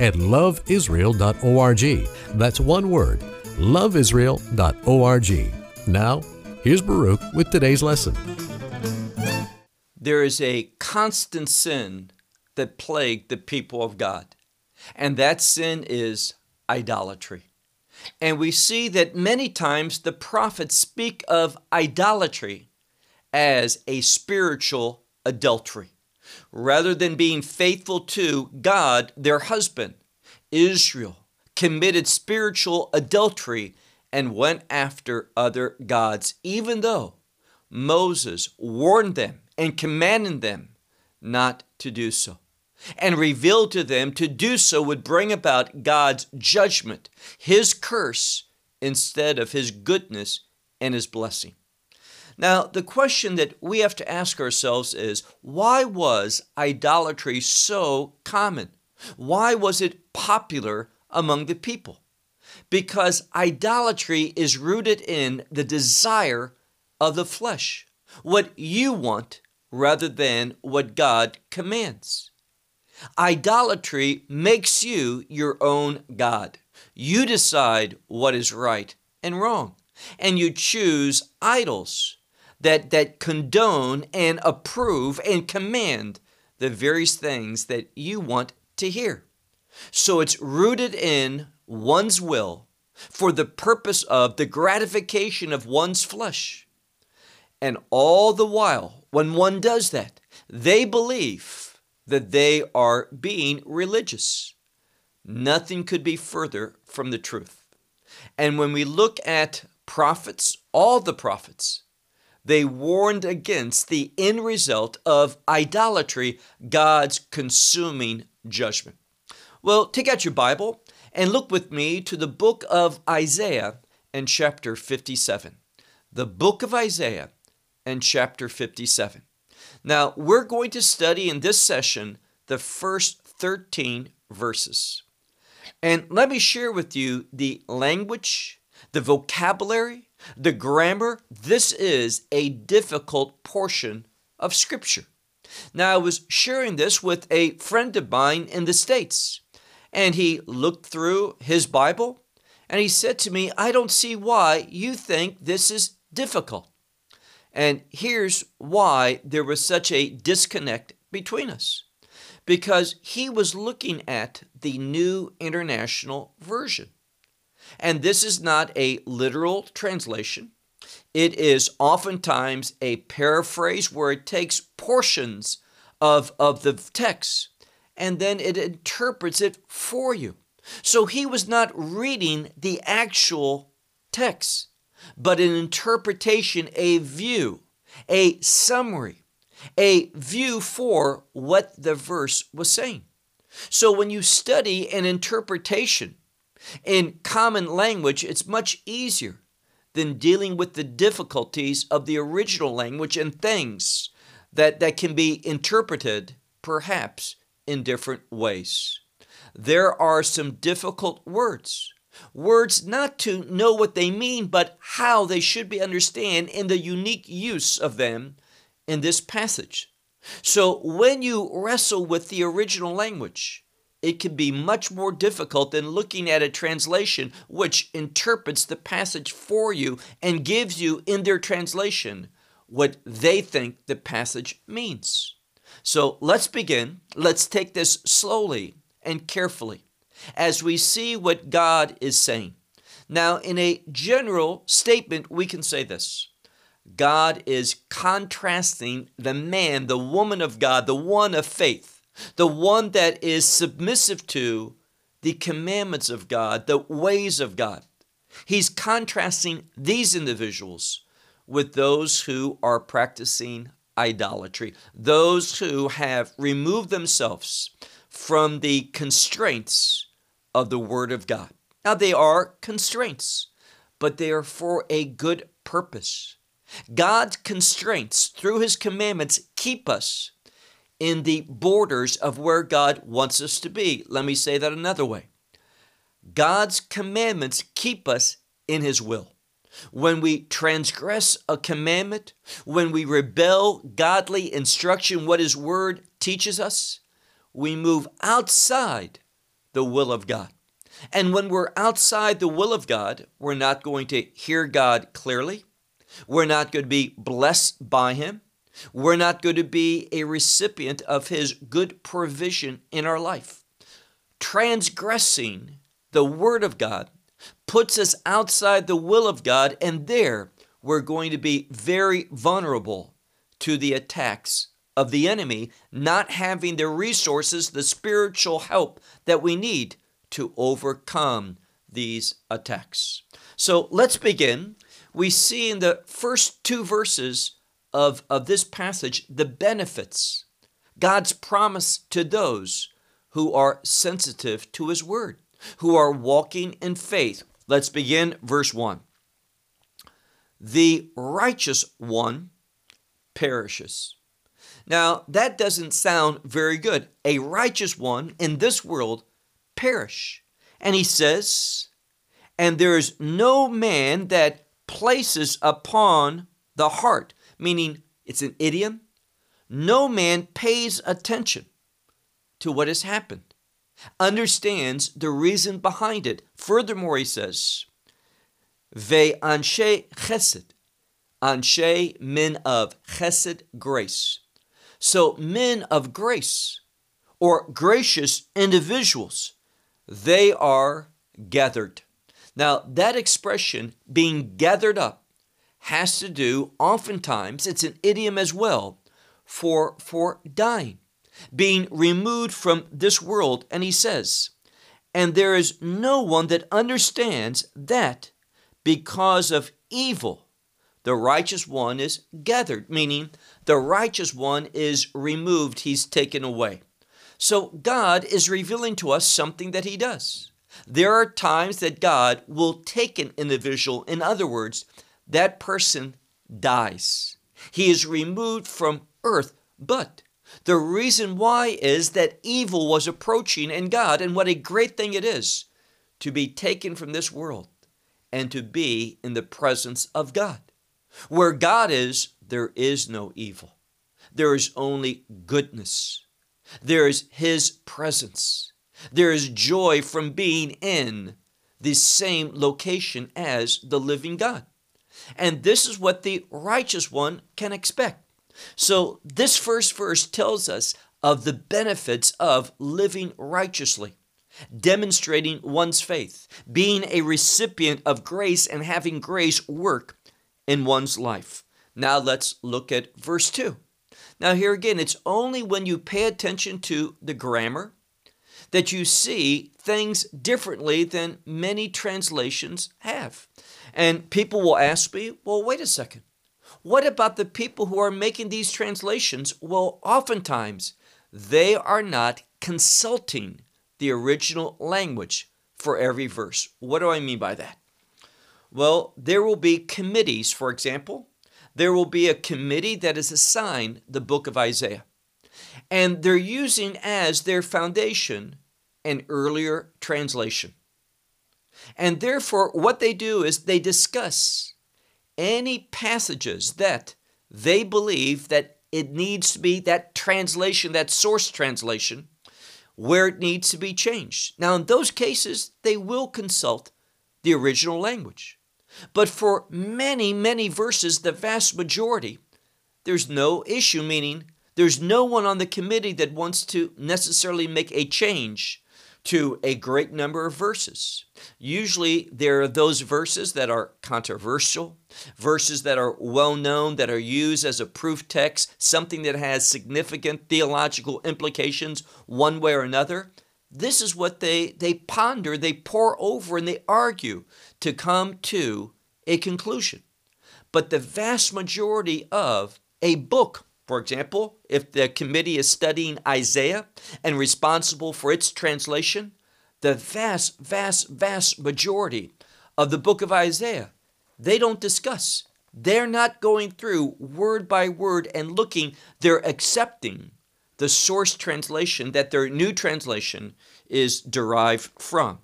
at loveisrael.org. That's one word, loveisrael.org. Now, here's Baruch with today's lesson. There is a constant sin that plagued the people of God, and that sin is idolatry. And we see that many times the prophets speak of idolatry as a spiritual adultery rather than being faithful to God, their husband. Israel committed spiritual adultery and went after other gods, even though Moses warned them and commanded them not to do so, and revealed to them to do so would bring about God's judgment, his curse, instead of his goodness and his blessing. Now, the question that we have to ask ourselves is why was idolatry so common? Why was it popular among the people? Because idolatry is rooted in the desire of the flesh, what you want rather than what God commands. Idolatry makes you your own God. You decide what is right and wrong, and you choose idols that, that condone and approve and command the various things that you want to hear. So it's rooted in one's will for the purpose of the gratification of one's flesh. And all the while, when one does that, they believe that they are being religious. Nothing could be further from the truth. And when we look at prophets, all the prophets, they warned against the end result of idolatry, God's consuming judgment. Well, take out your Bible and look with me to the book of Isaiah and chapter 57. The book of Isaiah and chapter 57. Now, we're going to study in this session the first 13 verses. And let me share with you the language, the vocabulary, the grammar, this is a difficult portion of Scripture. Now, I was sharing this with a friend of mine in the States, and he looked through his Bible and he said to me, I don't see why you think this is difficult. And here's why there was such a disconnect between us because he was looking at the New International Version. And this is not a literal translation. It is oftentimes a paraphrase where it takes portions of, of the text and then it interprets it for you. So he was not reading the actual text, but an interpretation, a view, a summary, a view for what the verse was saying. So when you study an interpretation, in common language, it's much easier than dealing with the difficulties of the original language and things that, that can be interpreted perhaps in different ways. There are some difficult words. Words not to know what they mean, but how they should be understood in the unique use of them in this passage. So when you wrestle with the original language, it can be much more difficult than looking at a translation which interprets the passage for you and gives you in their translation what they think the passage means. So let's begin. Let's take this slowly and carefully as we see what God is saying. Now, in a general statement, we can say this God is contrasting the man, the woman of God, the one of faith the one that is submissive to the commandments of God, the ways of God. He's contrasting these individuals with those who are practicing idolatry, those who have removed themselves from the constraints of the Word of God. Now, they are constraints, but they are for a good purpose. God's constraints through His commandments keep us in the borders of where God wants us to be. Let me say that another way God's commandments keep us in His will. When we transgress a commandment, when we rebel godly instruction, what His Word teaches us, we move outside the will of God. And when we're outside the will of God, we're not going to hear God clearly. We're not going to be blessed by Him. We're not going to be a recipient of His good provision in our life. Transgressing the Word of God puts us outside the will of God, and there we're going to be very vulnerable to the attacks of the enemy, not having the resources, the spiritual help that we need to overcome these attacks. So let's begin. We see in the first two verses of, of this passage the benefits, God's promise to those who are sensitive to His word, who are walking in faith. Let's begin verse 1. The righteous one perishes. Now, that doesn't sound very good. A righteous one in this world perish. And he says, And there is no man that places upon the heart, meaning it's an idiom. No man pays attention to what has happened, understands the reason behind it. Furthermore, he says, Ve anshe chesed, anshe men of chesed grace. So, men of grace or gracious individuals, they are gathered. Now, that expression, being gathered up, has to do, oftentimes, it's an idiom as well, for, for dying, being removed from this world. And he says, and there is no one that understands that because of evil, the righteous one is gathered, meaning the righteous one is removed, he's taken away. So God is revealing to us something that he does. There are times that God will take an individual, in other words, that person dies. He is removed from earth, but the reason why is that evil was approaching in God, and what a great thing it is to be taken from this world and to be in the presence of God. Where God is, there is no evil. There is only goodness. There is His presence. There is joy from being in the same location as the living God. And this is what the righteous one can expect. So, this first verse tells us of the benefits of living righteously, demonstrating one's faith, being a recipient of grace, and having grace work in one's life. Now, let's look at verse 2. Now, here again, it's only when you pay attention to the grammar that you see things differently than many translations have. And people will ask me, well, wait a second. What about the people who are making these translations? Well, oftentimes they are not consulting the original language for every verse. What do I mean by that? Well, there will be committees, for example, there will be a committee that is assigned the book of Isaiah. And they're using as their foundation an earlier translation. And therefore, what they do is they discuss any passages that they believe that it needs to be that translation, that source translation, where it needs to be changed. Now, in those cases, they will consult the original language. But for many, many verses, the vast majority, there's no issue, meaning there's no one on the committee that wants to necessarily make a change to a great number of verses. Usually, there are those verses that are controversial, verses that are well known, that are used as a proof text, something that has significant theological implications one way or another. This is what they, they ponder, they pore over, and they argue to come to a conclusion. But the vast majority of a book, for example, if the committee is studying Isaiah and responsible for its translation, the vast, vast, vast majority of the book of Isaiah, they don't discuss. They're not going through word by word and looking, they're accepting the source translation that their new translation is derived from.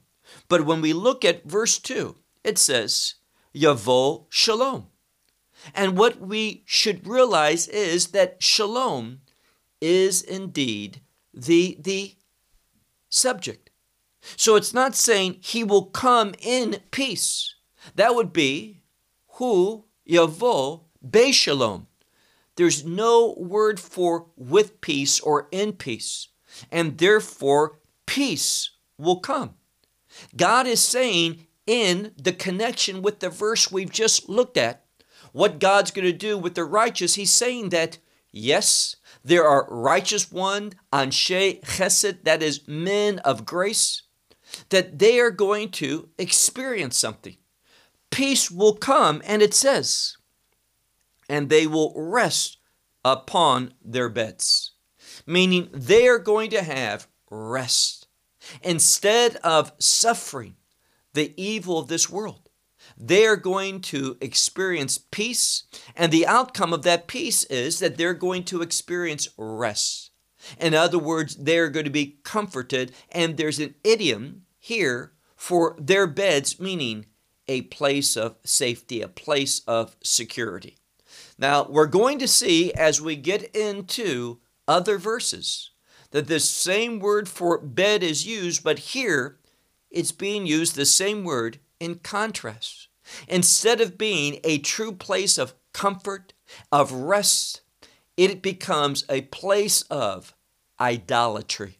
But when we look at verse 2, it says, Yavo Shalom. And what we should realize is that Shalom is indeed the, the subject. So it's not saying he will come in peace. That would be hu yavo be shalom. There's no word for with peace or in peace, and therefore peace will come. God is saying in the connection with the verse we've just looked at, what God's going to do with the righteous, He's saying that yes, there are righteous one, anshe chesed, that is men of grace, that they are going to experience something. Peace will come, and it says, and they will rest upon their beds. Meaning they are going to have rest. Instead of suffering the evil of this world, they are going to experience peace. And the outcome of that peace is that they're going to experience rest. In other words, they're going to be comforted. And there's an idiom here for their beds, meaning a place of safety, a place of security. Now, we're going to see as we get into other verses that this same word for bed is used, but here it's being used the same word in contrast. Instead of being a true place of comfort, of rest, it becomes a place of idolatry,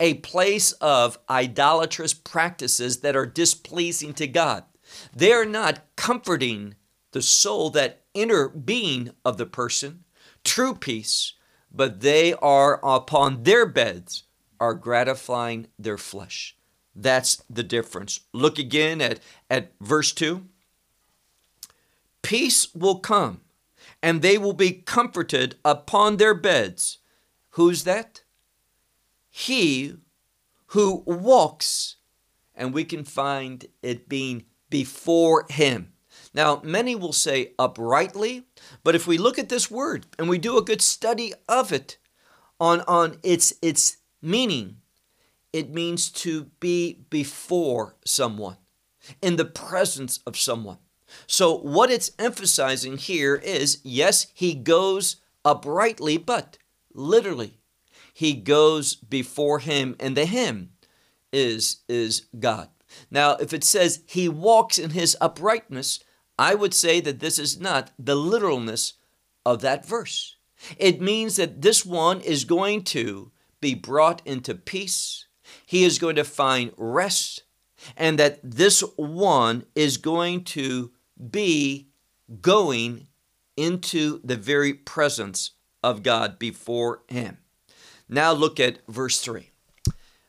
a place of idolatrous practices that are displeasing to God. They are not comforting the soul, that inner being of the person, true peace, but they are upon their beds are gratifying their flesh. That's the difference. Look again at, at verse 2. Peace will come, and they will be comforted upon their beds. Who's that? He who walks, and we can find it being before him. Now, many will say uprightly, but if we look at this word and we do a good study of it on, on its, its meaning, it means to be before someone, in the presence of someone. So, what it's emphasizing here is yes, he goes uprightly, but literally, he goes before him, and the him is, is God. Now, if it says he walks in his uprightness, I would say that this is not the literalness of that verse. It means that this one is going to be brought into peace, he is going to find rest, and that this one is going to be going into the very presence of God before him. Now look at verse 3.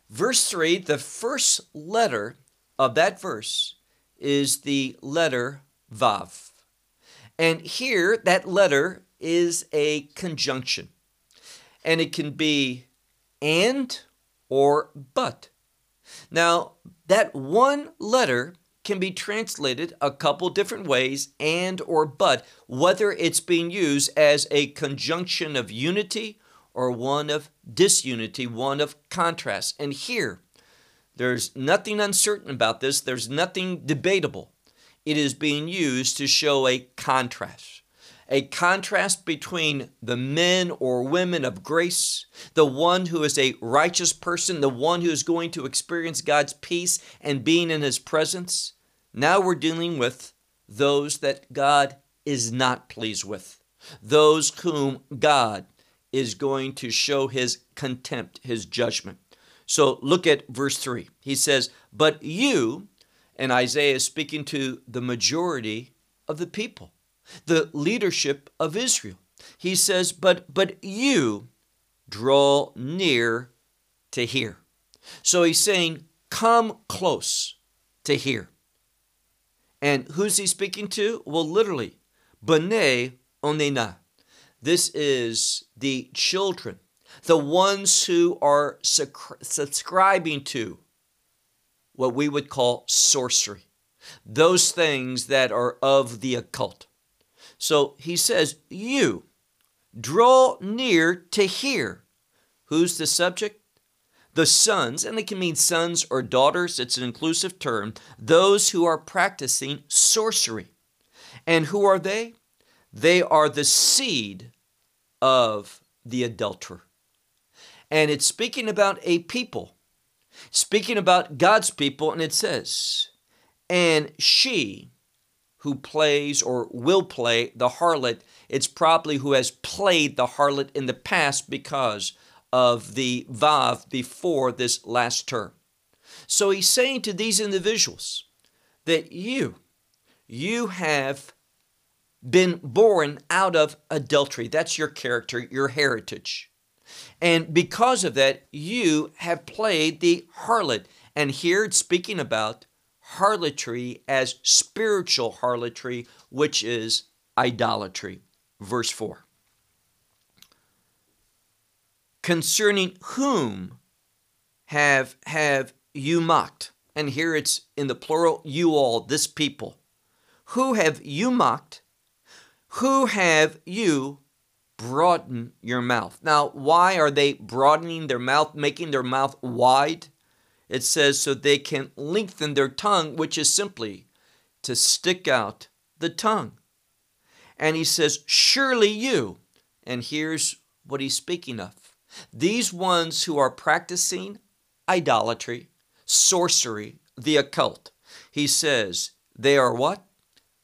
Verse 3, the first letter of that verse is the letter Vav. And here, that letter is a conjunction. And it can be and or but. Now, that one letter can be translated a couple different ways and or but whether it's being used as a conjunction of unity or one of disunity one of contrast and here there's nothing uncertain about this, there's nothing debatable. It is being used to show a contrast. A contrast between the men or women of grace, the one who is a righteous person, the one who is going to experience God's peace and being in his presence. Now we're dealing with those that God is not pleased with, those whom God is going to show his contempt, his judgment. So look at verse 3. He says, But you, and Isaiah is speaking to the majority of the people, the leadership of Israel. He says, But but you draw near to hear. So he's saying, Come close to hear. And who's he speaking to? Well, literally, B'nai Onena. This is the children the ones who are subscribing to what we would call sorcery, those things that are of the occult. So he says, You draw near to hear. Who's the subject? The sons, and it can mean sons or daughters, it's an inclusive term, those who are practicing sorcery. And who are they? They are the seed of the adulterer. And it's speaking about a people, speaking about God's people, and it says, and she who plays or will play the harlot, it's probably who has played the harlot in the past because of the Vav before this last term. So he's saying to these individuals that you, you have been born out of adultery. That's your character, your heritage. And because of that, you have played the harlot. And here it's speaking about harlotry as spiritual harlotry, which is idolatry. Verse 4. Concerning whom have have you mocked? And here it's in the plural, you all, this people. Who have you mocked? Who have you broadened your mouth? Now, why are they broadening their mouth, making their mouth wide? It says so they can lengthen their tongue, which is simply to stick out the tongue. And he says, Surely you, and here's what he's speaking of these ones who are practicing idolatry, sorcery, the occult. He says, they are what?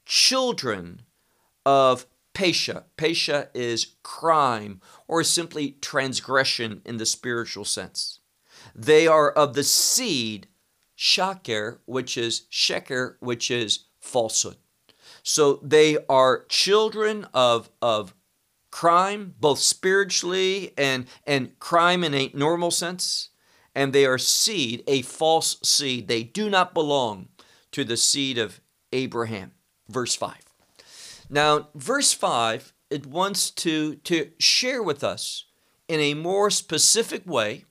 Children of Pesha. Pesha is crime or simply transgression in the spiritual sense. They are of the seed shaker, which is sheker, which is falsehood. So they are children of, of crime, both spiritually and, and crime in a normal sense. And they are seed, a false seed. They do not belong to the seed of Abraham. Verse 5. Now, verse 5, it wants to, to share with us in a more specific way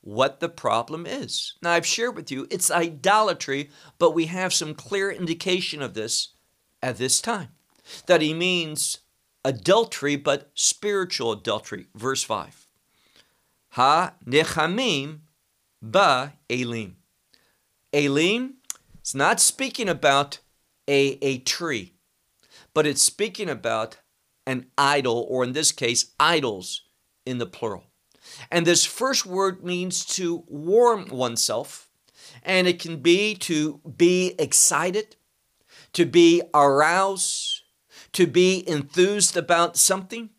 what the problem is. Now, I've shared with you it's idolatry, but we have some clear indication of this at this time. That he means adultery, but spiritual adultery. Verse 5. Ha nechamim ba elim. Elim, it's not speaking about a, a tree but it's speaking about an idol, or in this case, idols in the plural. And this first word means to warm oneself, and it can be to be excited, to be aroused, to be enthused about something,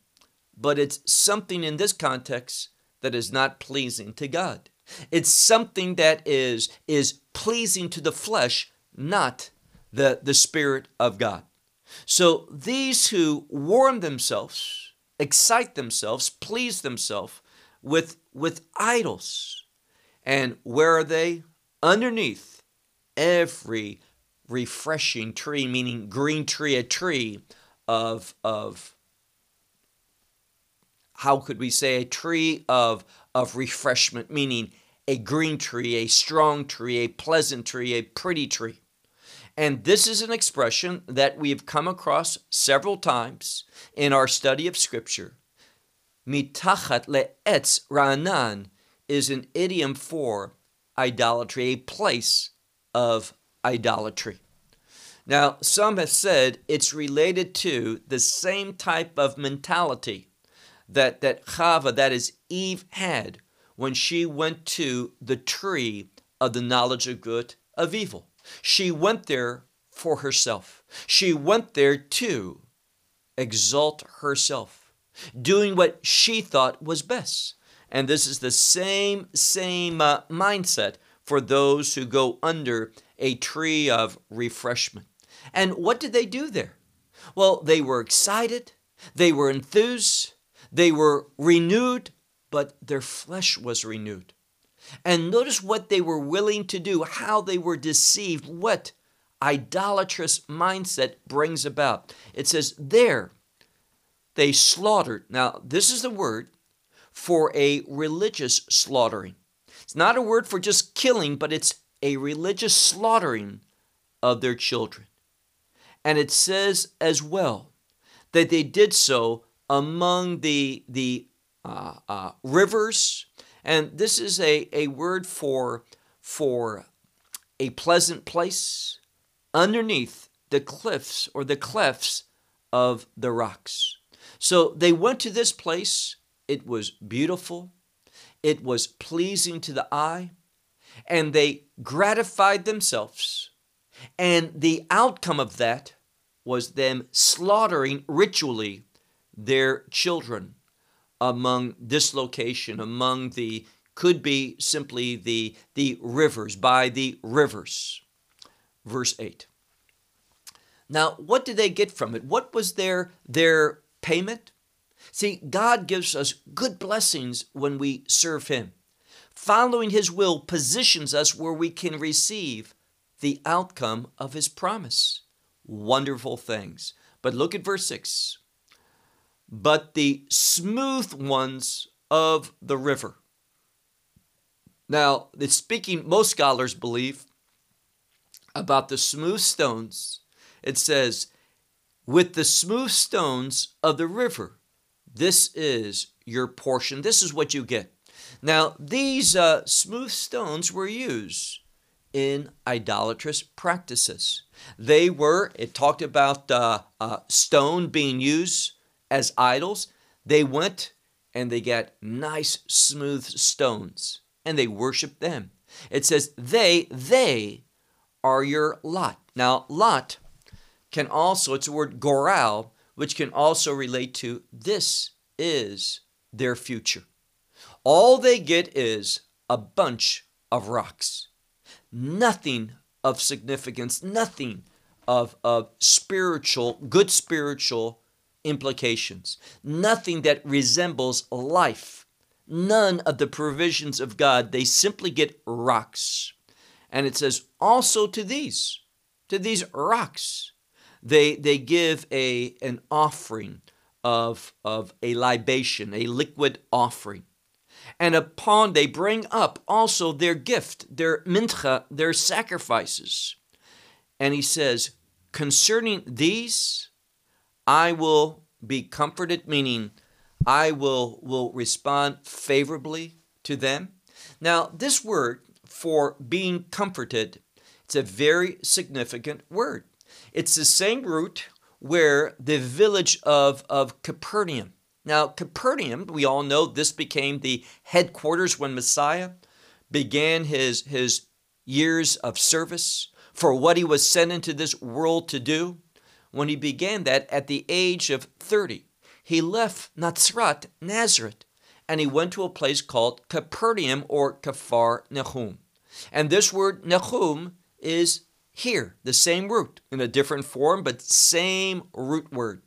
but it's something in this context that is not pleasing to God. It's something that is, is pleasing to the flesh, not the, the Spirit of God. So these who warm themselves, excite themselves, please themselves with, with idols. And where are they? Underneath every refreshing tree, meaning green tree, a tree of, of how could we say, a tree of, of refreshment, meaning a green tree, a strong tree, a pleasant tree, a pretty tree. And this is an expression that we've come across several times in our study of Scripture. Mitachat le'etz ra'anan is an idiom for idolatry, a place of idolatry. Now, some have said it's related to the same type of mentality that, that Chava, that is Eve, had when she went to the tree of the knowledge of good of evil. She went there for herself. She went there to exalt herself, doing what she thought was best. And this is the same, same uh, mindset for those who go under a tree of refreshment. And what did they do there? Well, they were excited, they were enthused, they were renewed, but their flesh was renewed. And notice what they were willing to do, how they were deceived, what idolatrous mindset brings about. It says, There they slaughtered. Now, this is the word for a religious slaughtering. It's not a word for just killing, but it's a religious slaughtering of their children. And it says as well that they did so among the, the uh, uh, rivers. And this is a, a word for, for a pleasant place underneath the cliffs or the clefts of the rocks. So they went to this place. It was beautiful, it was pleasing to the eye, and they gratified themselves. And the outcome of that was them slaughtering ritually their children among this location, among the could be simply the, the rivers, by the rivers. Verse 8. Now, what did they get from it? What was their, their payment? See, God gives us good blessings when we serve Him. Following His will positions us where we can receive the outcome of His promise. Wonderful things. But look at verse 6. But the smooth ones of the river. Now, it's speaking, most scholars believe about the smooth stones. It says, with the smooth stones of the river. This is your portion. This is what you get. Now, these uh, smooth stones were used in idolatrous practices. They were, it talked about uh, uh, stone being used as idols. They went and they got nice, smooth stones and they worshiped them. It says, they, they are your lot. Now, lot can also, it's a word goral, which can also relate to this is their future. All they get is a bunch of rocks. Nothing of significance, nothing of, of spiritual, good spiritual implications, nothing that resembles life, none of the provisions of God. They simply get rocks. And it says, also to these, to these rocks, they, they give a, an offering of, of a libation, a liquid offering. And upon they bring up also their gift, their mincha, their sacrifices. And he says, concerning these, I will be comforted, meaning I will, will respond favorably to them. Now, this word for being comforted, it's a very significant word. It's the same root where the village of, of Capernaum. Now, Capernaum, we all know this became the headquarters when Messiah began his, his years of service for what he was sent into this world to do. When he began that at the age of 30, he left Nazareth, Nazareth, and he went to a place called Capernaum or Kafar Nahum. And this word Nahum is here, the same root in a different form, but same root word.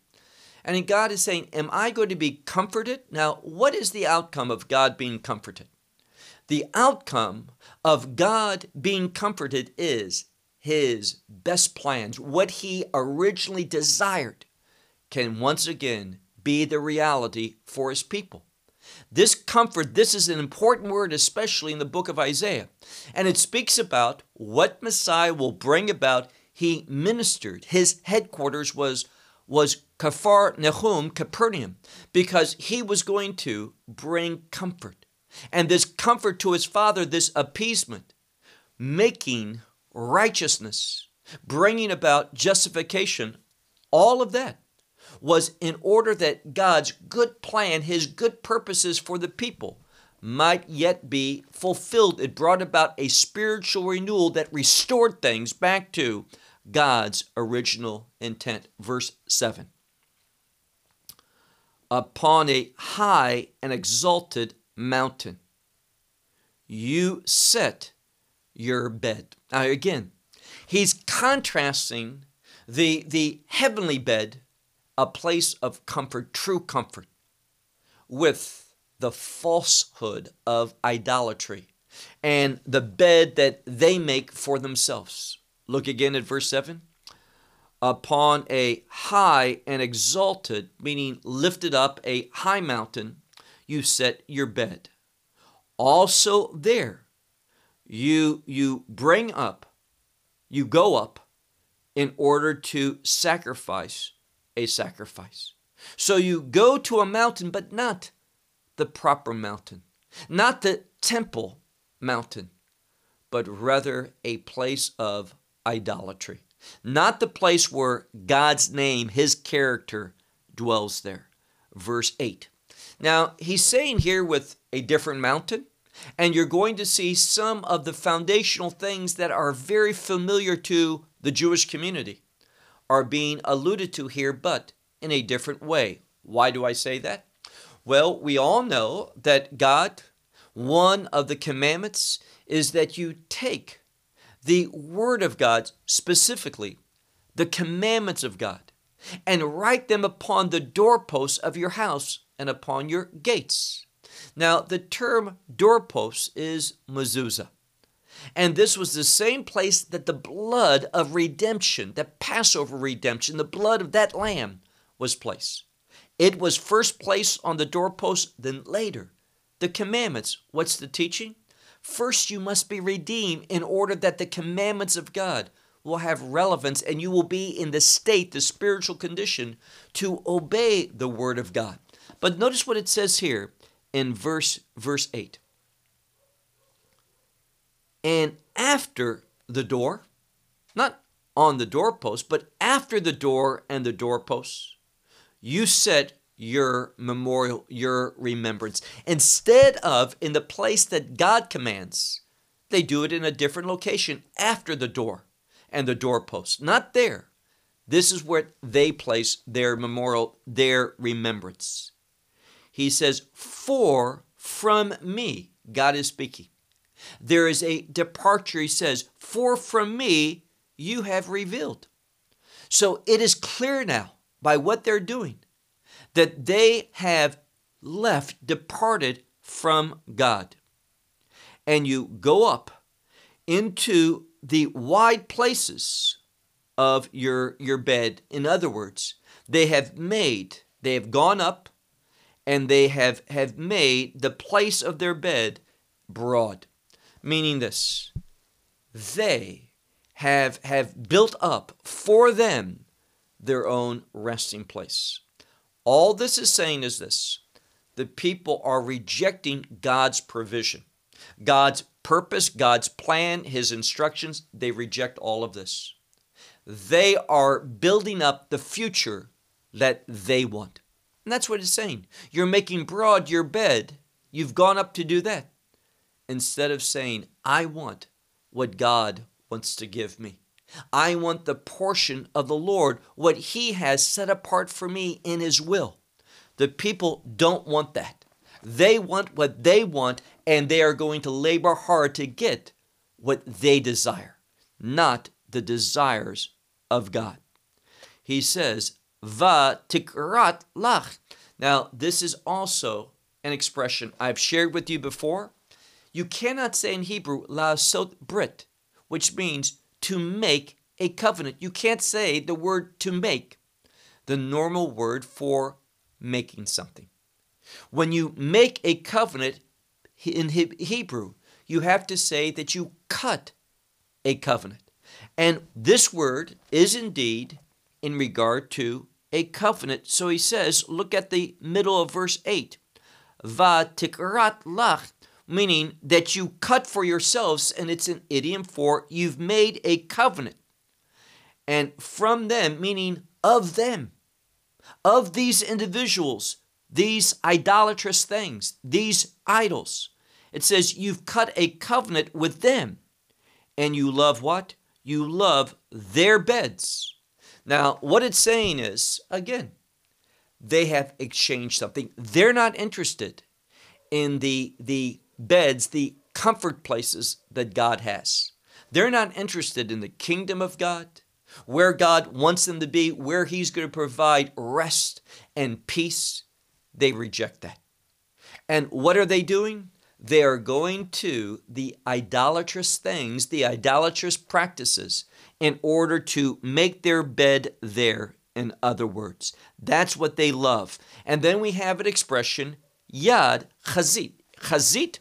And God is saying, Am I going to be comforted? Now, what is the outcome of God being comforted? The outcome of God being comforted is his best plans, what he originally desired, can once again be the reality for his people. This comfort, this is an important word, especially in the book of Isaiah. And it speaks about what Messiah will bring about. He ministered. His headquarters was, was Kafar Nahum, Capernaum, because he was going to bring comfort. And this comfort to his father, this appeasement, making righteousness, bringing about justification, all of that was in order that God's good plan, his good purposes for the people, might yet be fulfilled. It brought about a spiritual renewal that restored things back to God's original intent. Verse 7 Upon a high and exalted mountain, you set your bed. Now, again, he's contrasting the, the heavenly bed a place of comfort, true comfort, with the falsehood of idolatry and the bed that they make for themselves. Look again at verse 7. Upon a high and exalted, meaning lifted up, a high mountain, you set your bed. Also there you you bring up, you go up in order to sacrifice a sacrifice. So you go to a mountain, but not the proper mountain, not the temple mountain, but rather a place of idolatry, not the place where God's name, his character dwells there. Verse 8. Now, he's saying here with a different mountain, and you're going to see some of the foundational things that are very familiar to the Jewish community are being alluded to here, but in a different way. Why do I say that? Well, we all know that God, one of the commandments is that you take the Word of God, specifically the commandments of God, and write them upon the doorposts of your house and upon your gates. Now, the term doorposts is mezuzah. And this was the same place that the blood of redemption, the Passover redemption, the blood of that lamb was placed. It was first placed on the doorpost, then later. The commandments, what's the teaching? First, you must be redeemed in order that the commandments of God will have relevance and you will be in the state, the spiritual condition, to obey the word of God. But notice what it says here in verse verse 8. And after the door, not on the doorpost, but after the door and the doorposts, you set your memorial, your remembrance. Instead of in the place that God commands, they do it in a different location after the door and the doorpost, not there. This is where they place their memorial, their remembrance. He says, For from me, God is speaking. There is a departure, he says, For from me you have revealed. So it is clear now by what they're doing that they have left, departed from God. And you go up into the wide places of your, your bed. In other words, they have made, they have gone up and they have, have made the place of their bed broad. Meaning this, they have, have built up for them their own resting place. All this is saying is this the people are rejecting God's provision, God's purpose, God's plan, His instructions. They reject all of this. They are building up the future that they want. And that's what it's saying. You're making broad your bed. You've gone up to do that. Instead of saying, I want what God wants to give me. I want the portion of the Lord, what He has set apart for me in His will. The people don't want that. They want what they want, and they are going to labor hard to get what they desire, not the desires of God. He says, Va tikrat lach. Now, this is also an expression I've shared with you before. You cannot say in Hebrew, la sot brit, which means to make a covenant. You can't say the word to make, the normal word for making something. When you make a covenant in Hebrew, you have to say that you cut a covenant. And this word is indeed in regard to a covenant. So he says, look at the middle of verse 8. Va tikrat lach meaning that you cut for yourselves, and it's an idiom for you've made a covenant. And from them, meaning of them, of these individuals, these idolatrous things, these idols. It says you've cut a covenant with them, and you love what? You love their beds. Now, what it's saying is, again, they have exchanged something. They're not interested in the, the beds, the comfort places that God has. They're not interested in the kingdom of God, where God wants them to be, where He's going to provide rest and peace. They reject that. And what are they doing? They are going to the idolatrous things, the idolatrous practices, in order to make their bed there, in other words. That's what they love. And then we have an expression, yad chazit. Chazit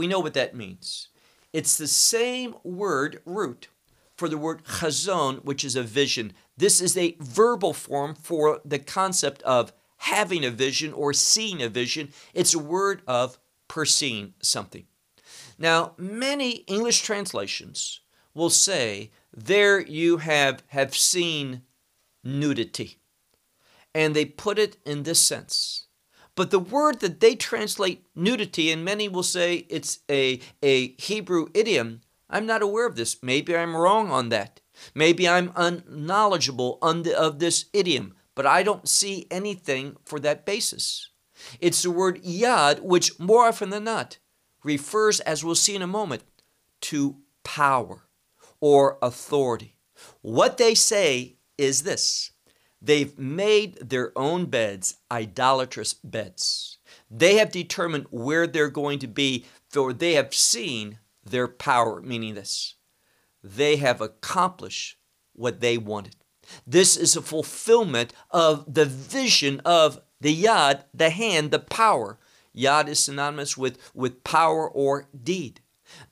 we know what that means. It's the same word root for the word chazon, which is a vision. This is a verbal form for the concept of having a vision or seeing a vision. It's a word of perceiving something. Now, many English translations will say, there you have, have seen nudity. And they put it in this sense. But the word that they translate nudity, and many will say it's a, a Hebrew idiom, I'm not aware of this. Maybe I'm wrong on that. Maybe I'm unknowledgeable of this idiom, but I don't see anything for that basis. It's the word yad, which more often than not refers, as we'll see in a moment, to power or authority. What they say is this they've made their own beds idolatrous beds. They have determined where they're going to be, for they have seen their power, meaning this they have accomplished what they wanted. This is a fulfillment of the vision of the yad, the hand, the power. Yad is synonymous with, with power or deed.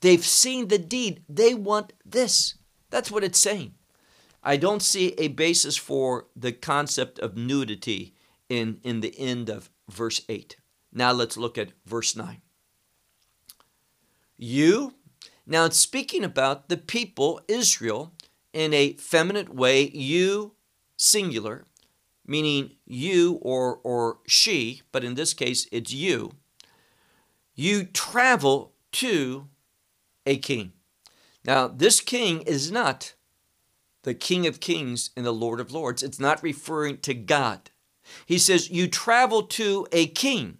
They've seen the deed. They want this. That's what it's saying. I don't see a basis for the concept of nudity in, in the end of verse 8. Now let's look at verse 9. You, now it's speaking about the people, Israel, in a feminine way, you, singular, meaning you or, or she, but in this case it's you. You travel to a king. Now, this king is not the King of Kings and the Lord of Lords. It's not referring to God. He says, You travel to a king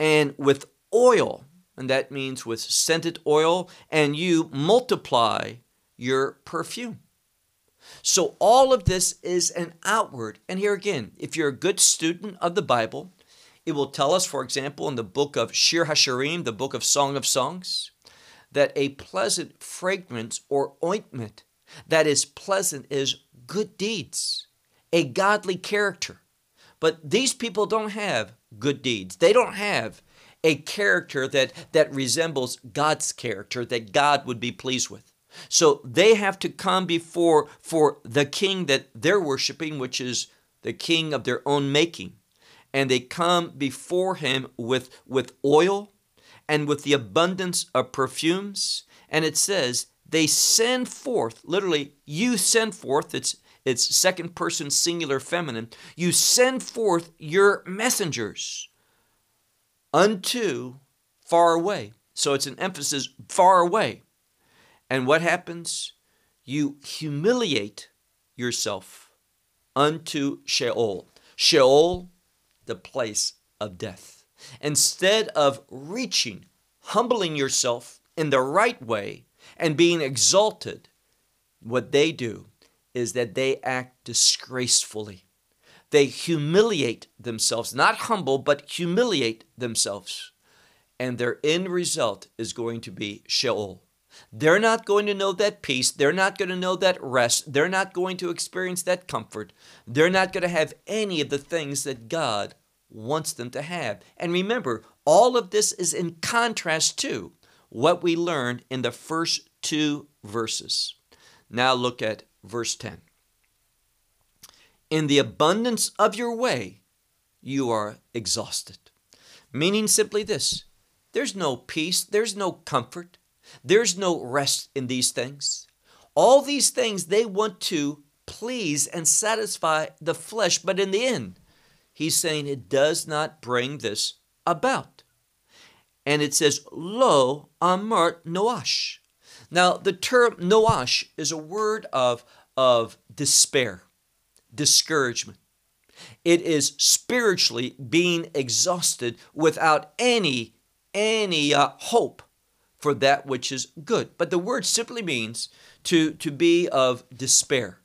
and with oil, and that means with scented oil, and you multiply your perfume. So, all of this is an outward. And here again, if you're a good student of the Bible, it will tell us, for example, in the book of Shir HaShirim, the book of Song of Songs, that a pleasant fragrance or ointment that is pleasant is good deeds, a godly character. But these people don't have good deeds. They don't have a character that, that resembles God's character that God would be pleased with. So they have to come before for the king that they're worshiping, which is the king of their own making. And they come before him with, with oil and with the abundance of perfumes. And it says, they send forth, literally, you send forth, it's, it's second person singular feminine, you send forth your messengers unto far away. So it's an emphasis far away. And what happens? You humiliate yourself unto Sheol. Sheol, the place of death. Instead of reaching, humbling yourself in the right way, and being exalted, what they do is that they act disgracefully. They humiliate themselves, not humble, but humiliate themselves. And their end result is going to be Sheol. They're not going to know that peace. They're not going to know that rest. They're not going to experience that comfort. They're not going to have any of the things that God wants them to have. And remember, all of this is in contrast to what we learned in the first two verses. Now look at verse 10. In the abundance of your way, you are exhausted. Meaning simply this there's no peace, there's no comfort, there's no rest in these things. All these things they want to please and satisfy the flesh, but in the end, he's saying it does not bring this about. And it says, Lo amart noash. Now, the term noash is a word of, of despair, discouragement. It is spiritually being exhausted without any, any uh, hope for that which is good. But the word simply means to, to be of despair.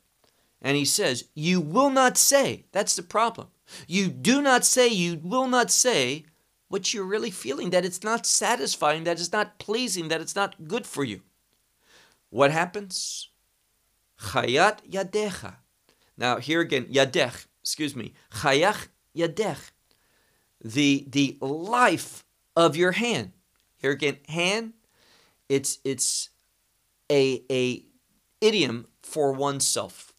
And he says, You will not say, that's the problem. You do not say, you will not say what you're really feeling, that it's not satisfying, that it's not pleasing, that it's not good for you. What happens? Chayat yadecha. Now here again, yadech, excuse me, chayach yadech. The, the life of your hand. Here again, hand it's it's a a idiom for oneself,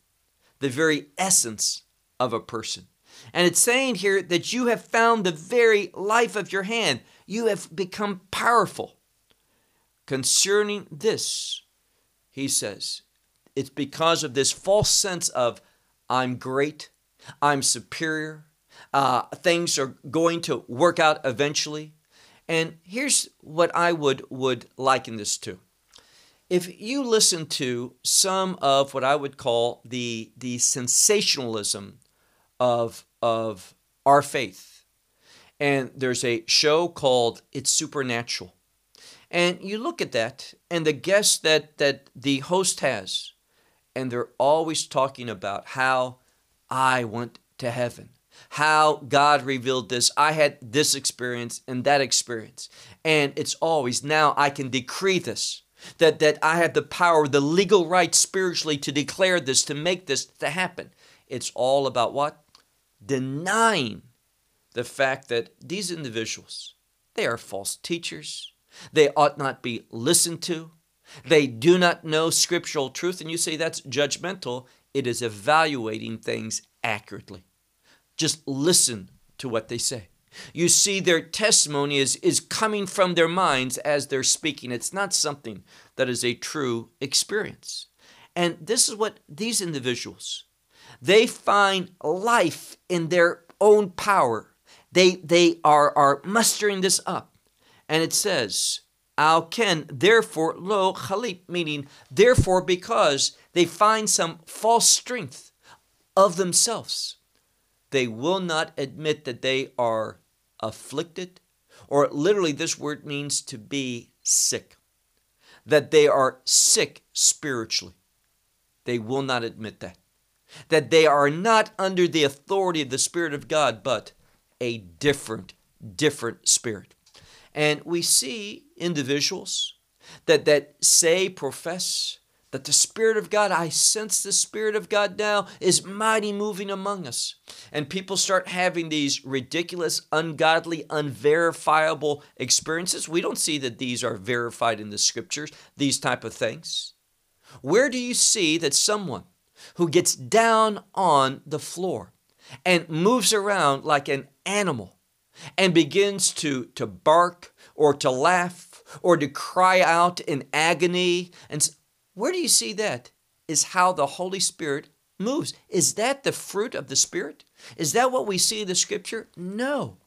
the very essence of a person. And it's saying here that you have found the very life of your hand. You have become powerful. Concerning this, he says, it's because of this false sense of I'm great, I'm superior, uh, things are going to work out eventually. And here's what I would would liken this to. If you listen to some of what I would call the the sensationalism of of our faith, and there's a show called It's Supernatural, and you look at that and the guests that that the host has, and they're always talking about how I went to heaven how God revealed this. I had this experience and that experience. And it's always now I can decree this. That, that I have the power, the legal right spiritually to declare this, to make this to happen. It's all about what? Denying the fact that these individuals, they are false teachers. They ought not be listened to. They do not know scriptural truth. And you say that's judgmental. It is evaluating things accurately. Just listen to what they say. You see, their testimony is, is coming from their minds as they're speaking. It's not something that is a true experience. And this is what these individuals, they find life in their own power. They, they are, are mustering this up. And it says, Al Ken, therefore, lo chalip, meaning therefore, because they find some false strength of themselves they will not admit that they are afflicted, or literally, this word means to be sick, that they are sick spiritually. They will not admit that. That they are not under the authority of the Spirit of God, but a different, different spirit. And we see individuals that, that say, profess, that the Spirit of God, I sense the Spirit of God now is mighty moving among us. And people start having these ridiculous, ungodly, unverifiable experiences. We don't see that these are verified in the scriptures, these type of things. Where do you see that someone who gets down on the floor and moves around like an animal and begins to, to bark or to laugh or to cry out in agony and where do you see that? Is how the Holy Spirit moves. Is that the fruit of the Spirit? Is that what we see in the scripture? No.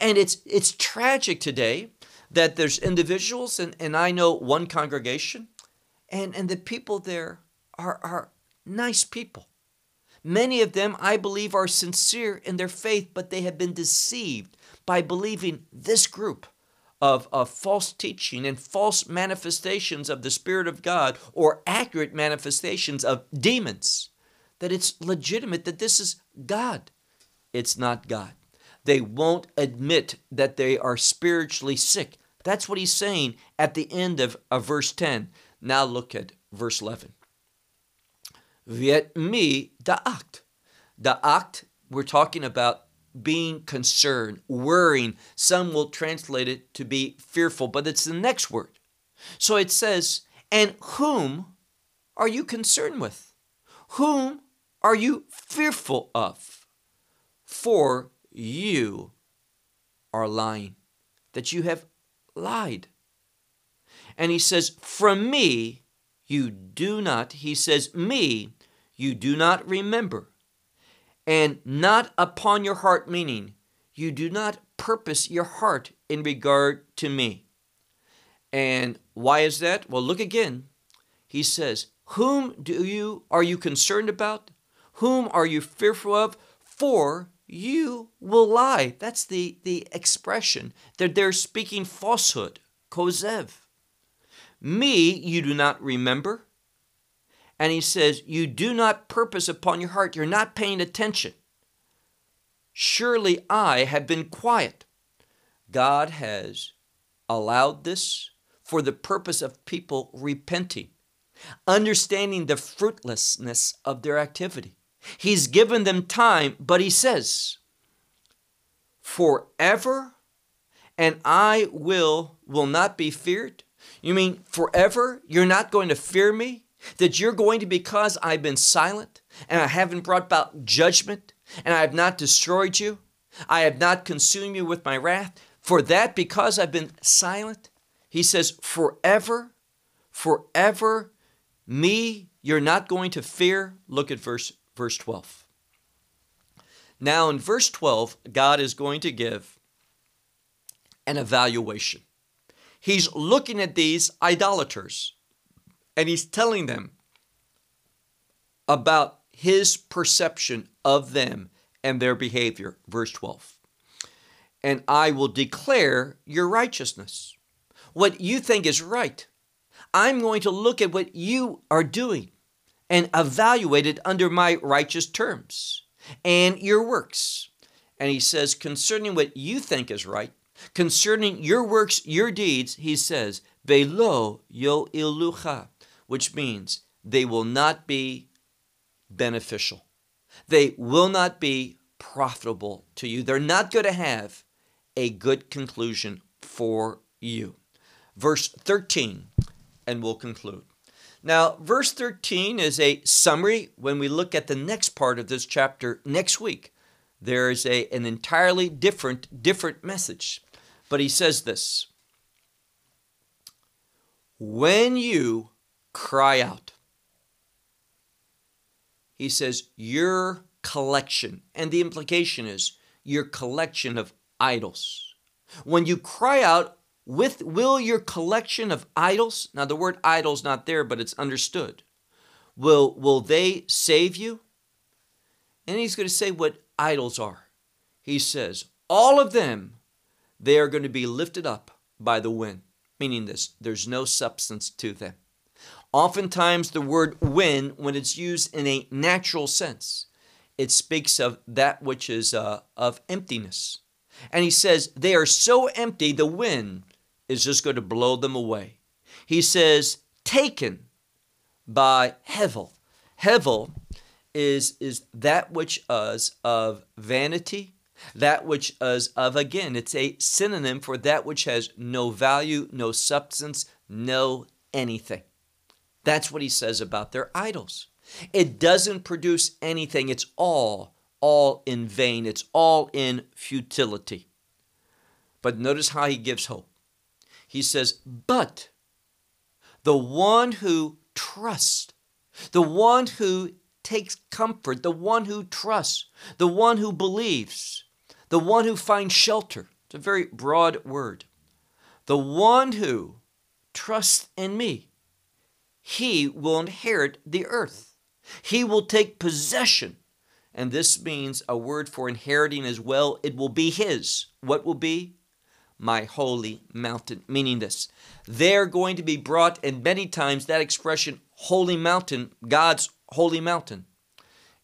And it's it's tragic today that there's individuals and, and I know one congregation and, and the people there are, are nice people. Many of them, I believe, are sincere in their faith, but they have been deceived by believing this group of, of false teaching and false manifestations of the Spirit of God or accurate manifestations of demons, that it's legitimate that this is God. It's not God. They won't admit that they are spiritually sick. That's what he's saying at the end of, of verse 10. Now look at verse 11. Viet me da'akt. Da'akt, we're talking about being concerned, worrying. Some will translate it to be fearful, but it's the next word. So it says, And whom are you concerned with? Whom are you fearful of? For you are lying, that you have lied. And he says, From me you do not, he says, Me you do not remember and not upon your heart, meaning you do not purpose your heart in regard to me. And why is that? Well, look again. He says, Whom do you are you concerned about? Whom are you fearful of? For you will lie. That's the, the expression that they're speaking falsehood. Kozev. Me you do not remember, and he says, You do not purpose upon your heart, you're not paying attention. Surely I have been quiet. God has allowed this for the purpose of people repenting, understanding the fruitlessness of their activity. He's given them time, but he says, Forever and I will will not be feared. You mean forever you're not going to fear me? That you're going to, because I've been silent and I haven't brought about judgment and I have not destroyed you, I have not consumed you with my wrath, for that because I've been silent, he says, forever, forever, me, you're not going to fear. Look at verse, verse 12. Now, in verse 12, God is going to give an evaluation. He's looking at these idolaters and he's telling them about his perception of them and their behavior. Verse 12. And I will declare your righteousness. What you think is right. I'm going to look at what you are doing and evaluate it under my righteous terms and your works. And he says, concerning what you think is right, concerning your works, your deeds, he says, Velo yo ilucha, which means they will not be beneficial. They will not be profitable to you. They're not going to have a good conclusion for you. Verse 13, and we'll conclude. Now, verse 13 is a summary. When we look at the next part of this chapter next week, there is a, an entirely different, different message. But he says this When you cry out, he says, Your collection, and the implication is your collection of idols. When you cry out, with will your collection of idols, now the word idol's not there, but it's understood. Will will they save you? And he's going to say what idols are. He says, all of them, they are going to be lifted up by the wind, meaning this, there's no substance to them. Oftentimes, the word wind, when it's used in a natural sense, it speaks of that which is uh, of emptiness. And he says, they are so empty, the wind is just going to blow them away. He says, taken by Hevel. Hevel is, is that which is of vanity, that which is of, again, it's a synonym for that which has no value, no substance, no anything. That's what he says about their idols. It doesn't produce anything. It's all, all in vain. It's all in futility. But notice how he gives hope. He says, But the one who trusts, the one who takes comfort, the one who trusts, the one who believes, the one who finds shelter. It's a very broad word. The one who trusts in me, he will inherit the earth. He will take possession. And this means a word for inheriting as well. It will be his. What will be? My holy mountain. Meaning this. They're going to be brought, and many times that expression, holy mountain, God's holy mountain,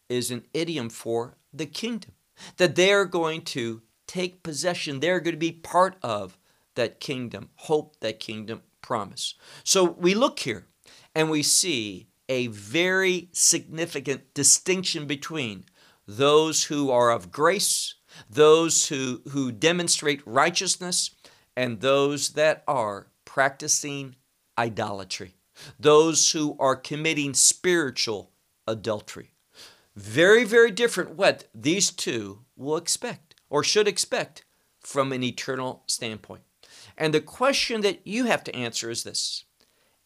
is an idiom for the kingdom. That they're going to take possession. They're going to be part of that kingdom, hope, that kingdom promise. So we look here and we see a very significant distinction between those who are of grace, those who, who demonstrate righteousness, and those that are practicing idolatry, those who are committing spiritual adultery. Very, very different what these two will expect or should expect from an eternal standpoint. And the question that you have to answer is this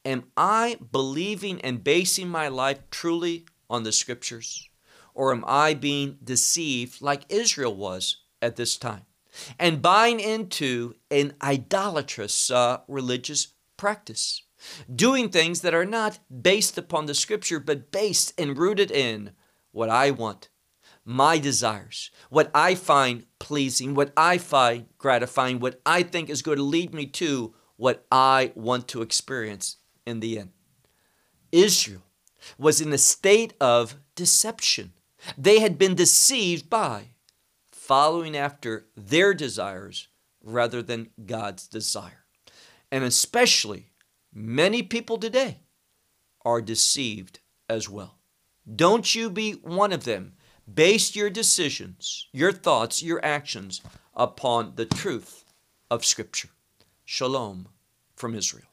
Am I believing and basing my life truly on the scriptures? Or am I being deceived like Israel was at this time and buying into an idolatrous uh, religious practice? Doing things that are not based upon the scripture, but based and rooted in what I want, my desires, what I find pleasing, what I find gratifying, what I think is going to lead me to what I want to experience in the end. Israel was in a state of deception. They had been deceived by following after their desires rather than God's desire. And especially many people today are deceived as well. Don't you be one of them. Base your decisions, your thoughts, your actions upon the truth of Scripture. Shalom from Israel.